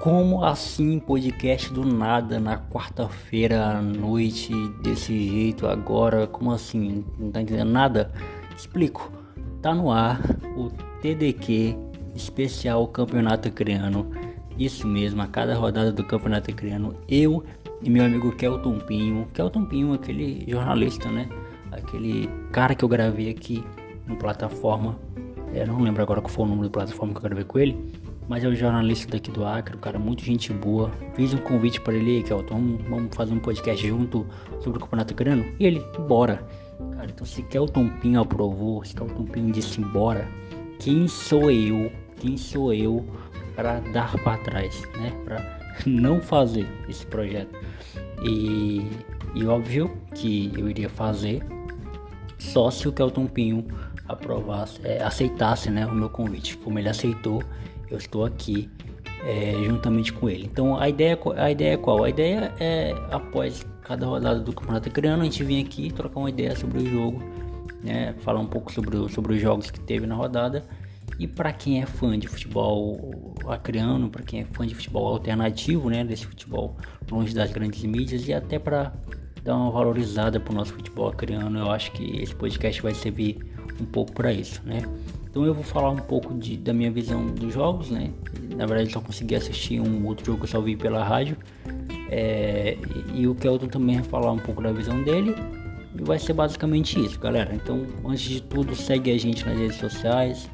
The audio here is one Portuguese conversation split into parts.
Como assim podcast do nada na quarta-feira à noite desse jeito agora? Como assim? Não tá entendendo nada? Explico. Tá no ar o TDQ especial Campeonato Criano. Isso mesmo, a cada rodada do Campeonato Criano, eu e meu amigo Kelton Pinho, Kelton Pinho, aquele jornalista, né? Aquele cara que eu gravei aqui no plataforma. Eu não lembro agora qual foi o número da plataforma que eu gravei com ele mas é o jornalista daqui do Acre, um cara muito gente boa. Fiz um convite para ele, que vamos, vamos fazer um podcast junto sobre o Campeonato Grano. E ele, bora. Cara, então se Kelton Pinho aprovou, se Kelton Pinho disse bora, quem sou eu, quem sou eu para dar para trás, né? Para não fazer esse projeto. E, e óbvio que eu iria fazer só se o Kelton Pinho aprovasse, é, aceitasse né, o meu convite. Como ele aceitou, eu estou aqui é, juntamente com ele. Então a ideia, a ideia é qual? A ideia é após cada rodada do Campeonato Acreano a gente vir aqui trocar uma ideia sobre o jogo, né? falar um pouco sobre, sobre os jogos que teve na rodada. E para quem é fã de futebol acreano, para quem é fã de futebol alternativo, né, desse futebol longe das grandes mídias e até para dar uma valorizada para o nosso futebol acreano, eu acho que esse podcast vai servir um pouco para isso, né? Então eu vou falar um pouco de, da minha visão dos jogos, né? Na verdade só consegui assistir um outro jogo que eu só vi pela rádio. É, e, o Kelton também vai falar um pouco da visão dele. E vai ser basicamente isso, galera. Então, antes de tudo, segue a gente nas redes sociais.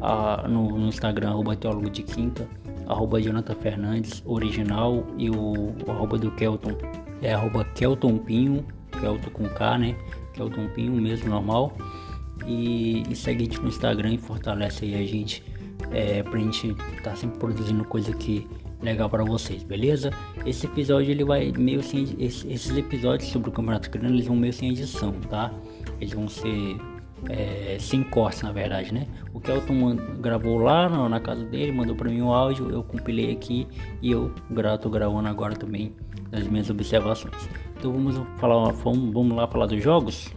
A, no, no, Instagram, arroba teólogo de quinta, arroba Jonathan Fernandes, original. E o, o arroba do Kelton é arroba Kelton Pinho, Kelton com K, né? Kelton Pinho mesmo, normal e, e segue gente no Instagram e fortalece aí a gente é, pra gente tá sempre produzindo coisa aqui legal para vocês, beleza? Esse episódio ele vai meio sem esses episódios sobre o Campeonato Grande eles vão meio sem edição, tá? Eles vão ser é, sem cortes na verdade, né? O Kelton gravou lá na, na casa dele, mandou para mim o áudio, eu compilei aqui e eu tô gravando agora também as minhas observações. Então vamos falar, vamos lá falar dos jogos.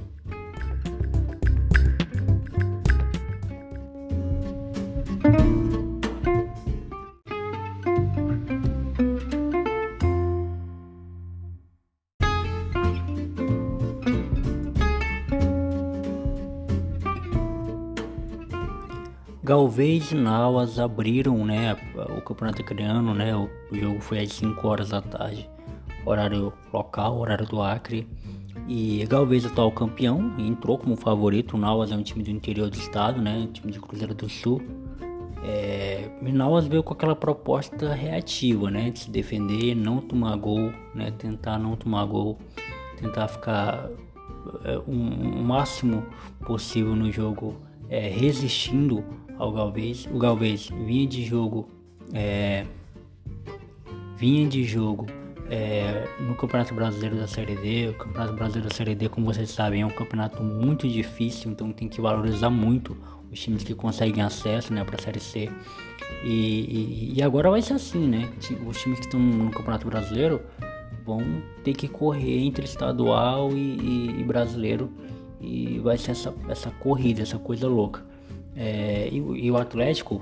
E Nauas abriram né, o campeonato criano, né? O jogo foi às 5 horas da tarde, horário local, horário do Acre. E Galvez, atual campeão, entrou como favorito. O Nauas é um time do interior do estado, né? Um time de Cruzeiro do Sul. É, Nauas veio com aquela proposta reativa, né? De se defender, não tomar gol, né? Tentar não tomar gol, tentar ficar é, um, o máximo possível no jogo, é, resistindo ao Galvez. O Galvez vinha de jogo, é, vinha de jogo é, no Campeonato Brasileiro da Série D. O Campeonato Brasileiro da Série D, como vocês sabem, é um campeonato muito difícil, então tem que valorizar muito os times que conseguem acesso né, para a Série C. E, e, e, agora vai ser assim, né? Os times que estão no Campeonato Brasileiro vão ter que correr entre estadual e, e brasileiro e vai ser essa, essa corrida, essa coisa louca. É, e, e, o Atlético,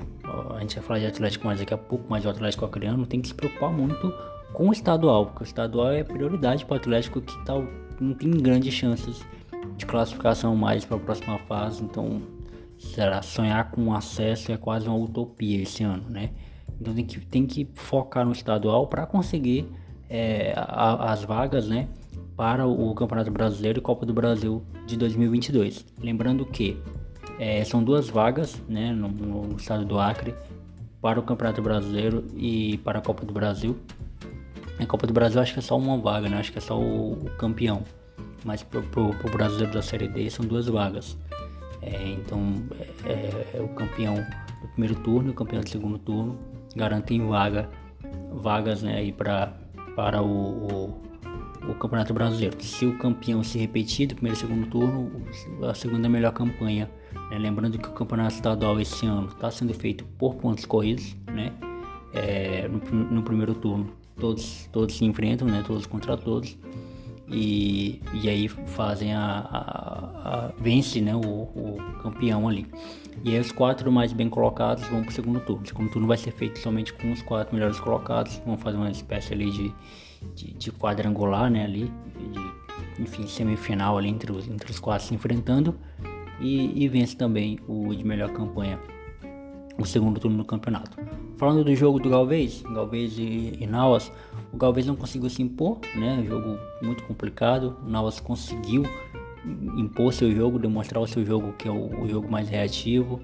a gente vai falar de Atlético mais daqui a pouco, mas o Atlético Acreano tem que se preocupar muito com o estadual, porque o estadual é prioridade para o Atlético que tá, não tem grandes chances de classificação mais para a próxima fase, então será sonhar com acesso é quase uma utopia esse ano, né? Então tem que, tem que focar no estadual para conseguir é, a, as vagas, né? Para o Campeonato Brasileiro e Copa do Brasil de 2022. Lembrando que é, são duas vagas né, no, no, estado do Acre para o Campeonato Brasileiro e para a Copa do Brasil. A Copa do Brasil acho que é só uma vaga, né? Acho que é só o, o campeão. Mas para o brasileiro da Série D são duas vagas. É, então é, é, o campeão do primeiro turno e o campeão do segundo turno garantem vaga, vagas né, pra, para o, o o Campeonato Brasileiro. Se o campeão se repetir do primeiro e segundo turno, a segunda melhor campanha. Né? Lembrando que o Campeonato Estadual esse ano está sendo feito por pontos corridos, né? É, no, no, primeiro turno todos, todos se enfrentam, né? Todos contra todos. e, e aí fazem a, a, a vence né, o, o, campeão ali. E aí os quatro mais bem colocados vão para o segundo turno. O segundo turno vai ser feito somente com os quatro melhores colocados. Vão fazer uma espécie ali de, de, de quadrangular, né, ali, de, enfim, semifinal ali entre os, entre os quatro se enfrentando. E, e vence também o de melhor campanha o segundo turno do campeonato. Falando do jogo do Galvez, Galvez e, e Nauas, o Galvez não conseguiu se impor, né? Jogo muito complicado. O Nauas conseguiu impor seu jogo, demonstrar o seu jogo que é o, o jogo mais reativo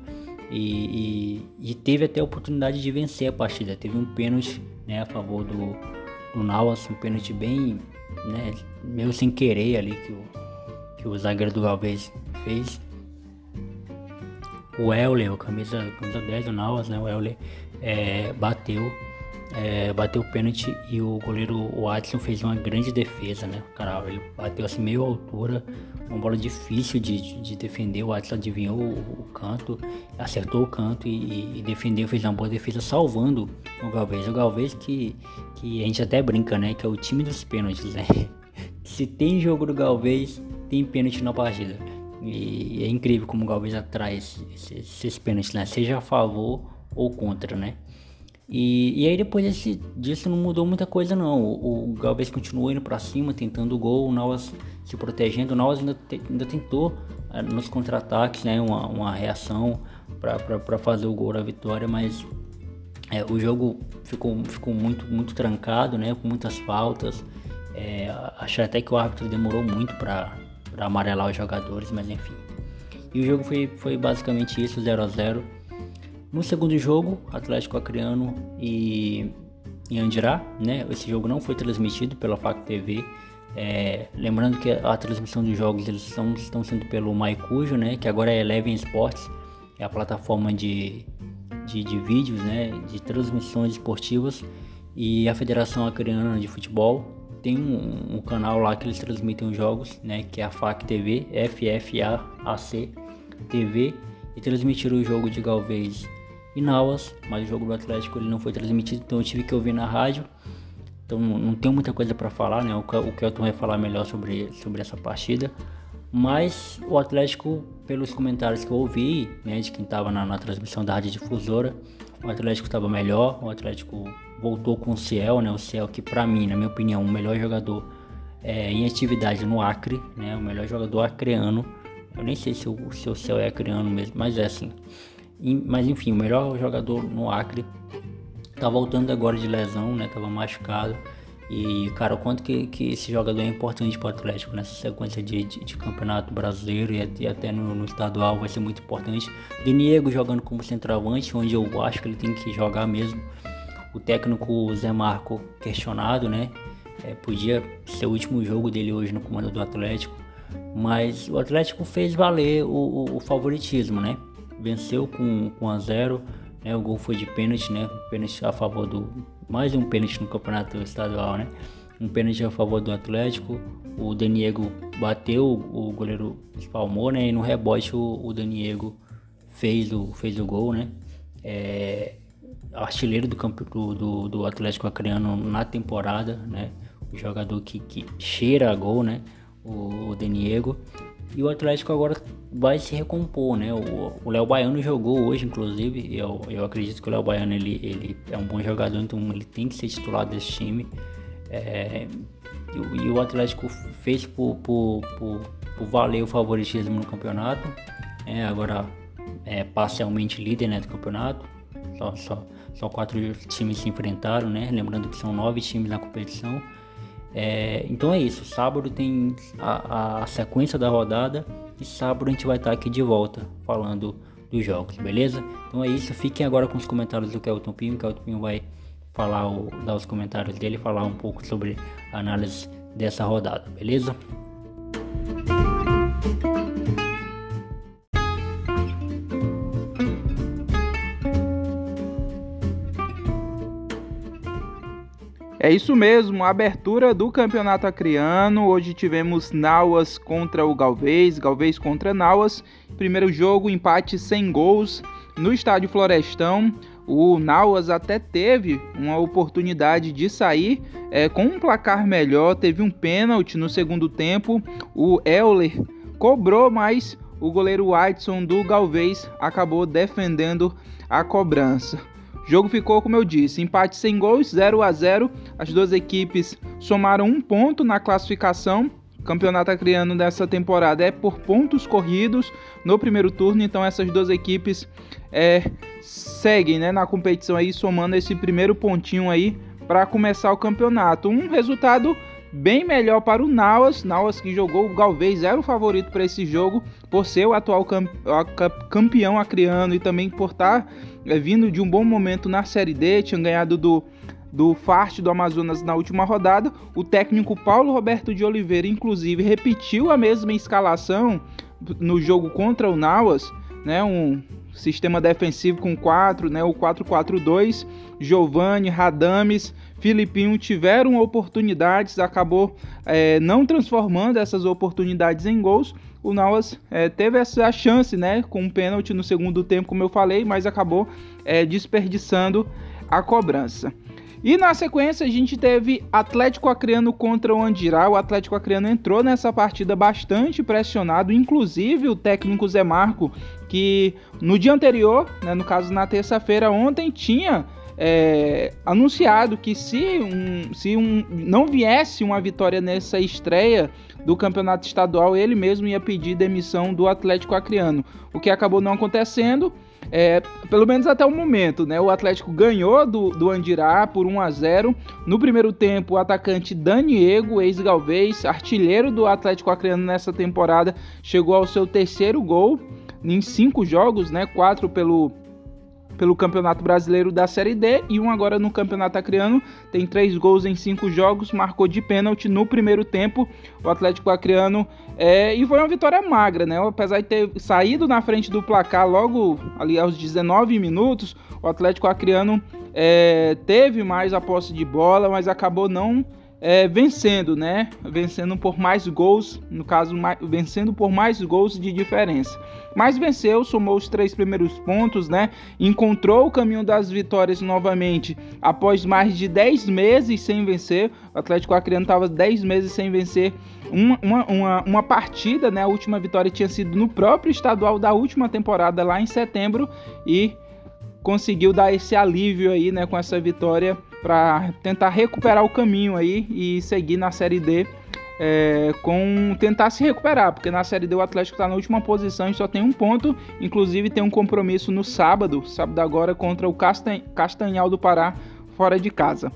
e, e, e, teve até a oportunidade de vencer a partida. Teve um pênalti, né, a favor do, do Nauas, um pênalti bem, né, meio sem querer ali que o, que o zagueiro do Galvez fez o Euler, o camisa, camisa 10 do Nauas, né? O Euler é, bateu, é, bateu o pênalti e o goleiro Watson fez uma grande defesa, né? Cara, ele bateu assim meio altura, uma bola difícil de, de, de defender. O Watson adivinhou o, o, canto, acertou o canto e, e, defendeu, fez uma boa defesa, salvando o Galvez. O Galvez que, que a gente até brinca, né? Que é o time dos pênaltis, né? Se tem jogo do Galvez, tem pênalti na partida. E é incrível como o Galvez atrai esses, esses pênaltis, né? Seja a favor ou contra, né? E, e aí depois desse, disso não mudou muita coisa não. O, o Galvez continuou indo para cima, tentando o gol, o Nauas se protegendo. O Nauas ainda, te, ainda tentou uh, nos contra-ataques, né? Uma, uma reação para fazer o gol da vitória, mas é, o jogo ficou, ficou muito, muito trancado, né? Com muitas faltas. É, achei até que o árbitro demorou muito para para amarelar os jogadores, mas enfim. E o jogo foi, foi basicamente isso, 0 a 0 No segundo jogo, Atlético Acreano e, e Andirá, né? Esse jogo não foi transmitido pela FAC TV. É, lembrando que a transmissão dos jogos eles estão, estão sendo pelo Maicujo, né? Que agora é Eleven Sports, é a plataforma de, de, de vídeos, né? De transmissões esportivas e a Federação Acreana de Futebol tem um, um, canal lá que eles transmitem os jogos, né? Que é a FAC TV, F-F-A-A-C TV. E transmitiram o jogo de Galvez e Nauas, mas o jogo do Atlético ele não foi transmitido, então eu tive que ouvir na rádio. Então não tenho muita coisa para falar, né? O, o Kelton vai falar melhor sobre, sobre essa partida. Mas o Atlético, pelos comentários que eu ouvi, né, de quem estava na, na transmissão da rádio difusora, o Atlético estava melhor, o Atlético voltou com o Ciel, né? O Ciel que para mim, na minha opinião, o melhor jogador é, em atividade no Acre, né? O melhor jogador acreano. Eu nem sei se o, se o Ciel é acreano mesmo, mas é assim. E, mas enfim, o melhor jogador no Acre tá voltando agora de lesão, né? Tava machucado. E, cara, o quanto que, que esse jogador é importante para o Atlético nessa sequência de, de, de campeonato brasileiro e, e até no, no, estadual vai ser muito importante. Deniego jogando como centroavante, onde eu acho que ele tem que jogar mesmo o técnico Zé Marco questionado, né? É, podia ser o último jogo dele hoje no comando do Atlético, mas o Atlético fez valer o, o, o favoritismo, né? Venceu com, com a zero, né? O gol foi de pênalti, né? Pênalti a favor do mais um pênalti no campeonato estadual, né? Um pênalti a favor do Atlético. O Daniego bateu, o goleiro espalmou, né? E no rebote o, o Daniego fez o, fez o gol, né? É, artilheiro do campo do, do, Atlético Acreano na temporada, né? O jogador que, que cheira a gol, né? O, o Deniego. E o Atlético agora vai se recompor, né? O Léo Baiano jogou hoje, inclusive. Eu, eu acredito que o Léo Baiano ele, ele é um bom jogador, então ele tem que ser titular desse time. É, e, e, o Atlético fez por, por, por, por, valer o favoritismo no campeonato. É, agora é parcialmente líder né, do campeonato. Só, só, só quatro times se enfrentaram, né? Lembrando que são nove times na competição. É, então é isso. Sábado tem a, a, sequência da rodada e sábado a gente vai estar aqui de volta falando dos jogos, beleza? Então é isso. Fiquem agora com os comentários do Kelton Pinho. Kelton Pinho vai falar, o, dar os comentários dele, falar um pouco sobre a análise dessa rodada, beleza? É isso mesmo, abertura do Campeonato Acreano. Hoje tivemos Nauas contra o Galvez, Galvez contra Nauas. Primeiro jogo, empate sem gols no Estádio Florestão. O Nauas até teve uma oportunidade de sair é, com um placar melhor, teve um pênalti no segundo tempo. O Euler cobrou, mas o goleiro Whiteson do Galvez acabou defendendo a cobrança. O jogo ficou, como eu disse, empate sem gols, 0 a 0. As duas equipes somaram um ponto na classificação. O campeonato acriano dessa temporada é por pontos corridos no primeiro turno, então essas duas equipes é, seguem né, na competição aí, somando esse primeiro pontinho aí para começar o campeonato. Um resultado bem melhor para o Nauas. Nauas que jogou o Galvez era o favorito para esse jogo por ser o atual campeão acriano e também por estar é, vindo de um bom momento na Série D, tinha ganhado do do Farte do Amazonas na última rodada. O técnico Paulo Roberto de Oliveira, inclusive, repetiu a mesma escalação no jogo contra o Nauas, né? Um sistema defensivo com 4, né? O 4-4-2. Giovanni, Radames, Filipinho tiveram oportunidades, acabou é, não transformando essas oportunidades em gols. O Nauas é, teve essa chance, né, com um pênalti no segundo tempo, como eu falei, mas acabou é, desperdiçando a cobrança. E na sequência a gente teve Atlético Acreano contra o Andirá. O Atlético Acreano entrou nessa partida bastante pressionado, inclusive o técnico Zé Marco, que no dia anterior, né, no caso na terça-feira ontem, tinha é, anunciado que se, um, se um, não viesse uma vitória nessa estreia do campeonato estadual, ele mesmo ia pedir demissão do Atlético Acreano, o que acabou não acontecendo. É, pelo menos até o momento, né? O Atlético ganhou do, do Andirá por 1 a 0. No primeiro tempo, o atacante Daniego, ex-Galvez, artilheiro do Atlético Acreano nessa temporada, chegou ao seu terceiro gol em cinco jogos, né? Quatro pelo pelo Campeonato Brasileiro da Série D e um agora no Campeonato Acreano. Tem três gols em cinco jogos, marcou de pênalti no primeiro tempo o Atlético Acreano. É, e foi uma vitória magra, né? Apesar de ter saído na frente do placar logo ali aos 19 minutos, o Atlético Acreano é, teve mais a posse de bola, mas acabou não é, vencendo, né? Vencendo por mais gols, no caso, mais, vencendo por mais gols de diferença. Mas venceu, somou os três primeiros pontos, né? Encontrou o caminho das vitórias novamente após mais de 10 meses sem vencer. O Atlético Acreano estava 10 meses sem vencer uma, uma, uma, uma, partida, né? A última vitória tinha sido no próprio estadual da última temporada, lá em setembro, e conseguiu dar esse alívio aí, né, com essa vitória para tentar recuperar o caminho aí e seguir na Série D é, com tentar se recuperar, porque na Série D o Atlético está na última posição e só tem um ponto, inclusive tem um compromisso no sábado, sábado agora, contra o Castanhal do Pará, fora de casa.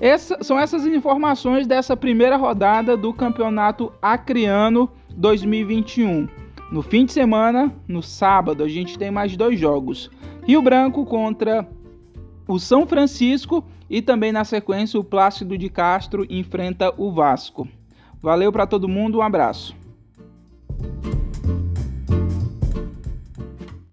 Essa, são essas informações dessa primeira rodada do Campeonato Acriano 2021. No fim de semana, no sábado, a gente tem mais dois jogos. Rio Branco contra o São Francisco e também na sequência o Plácido de Castro enfrenta o Vasco. Valeu para todo mundo, um abraço.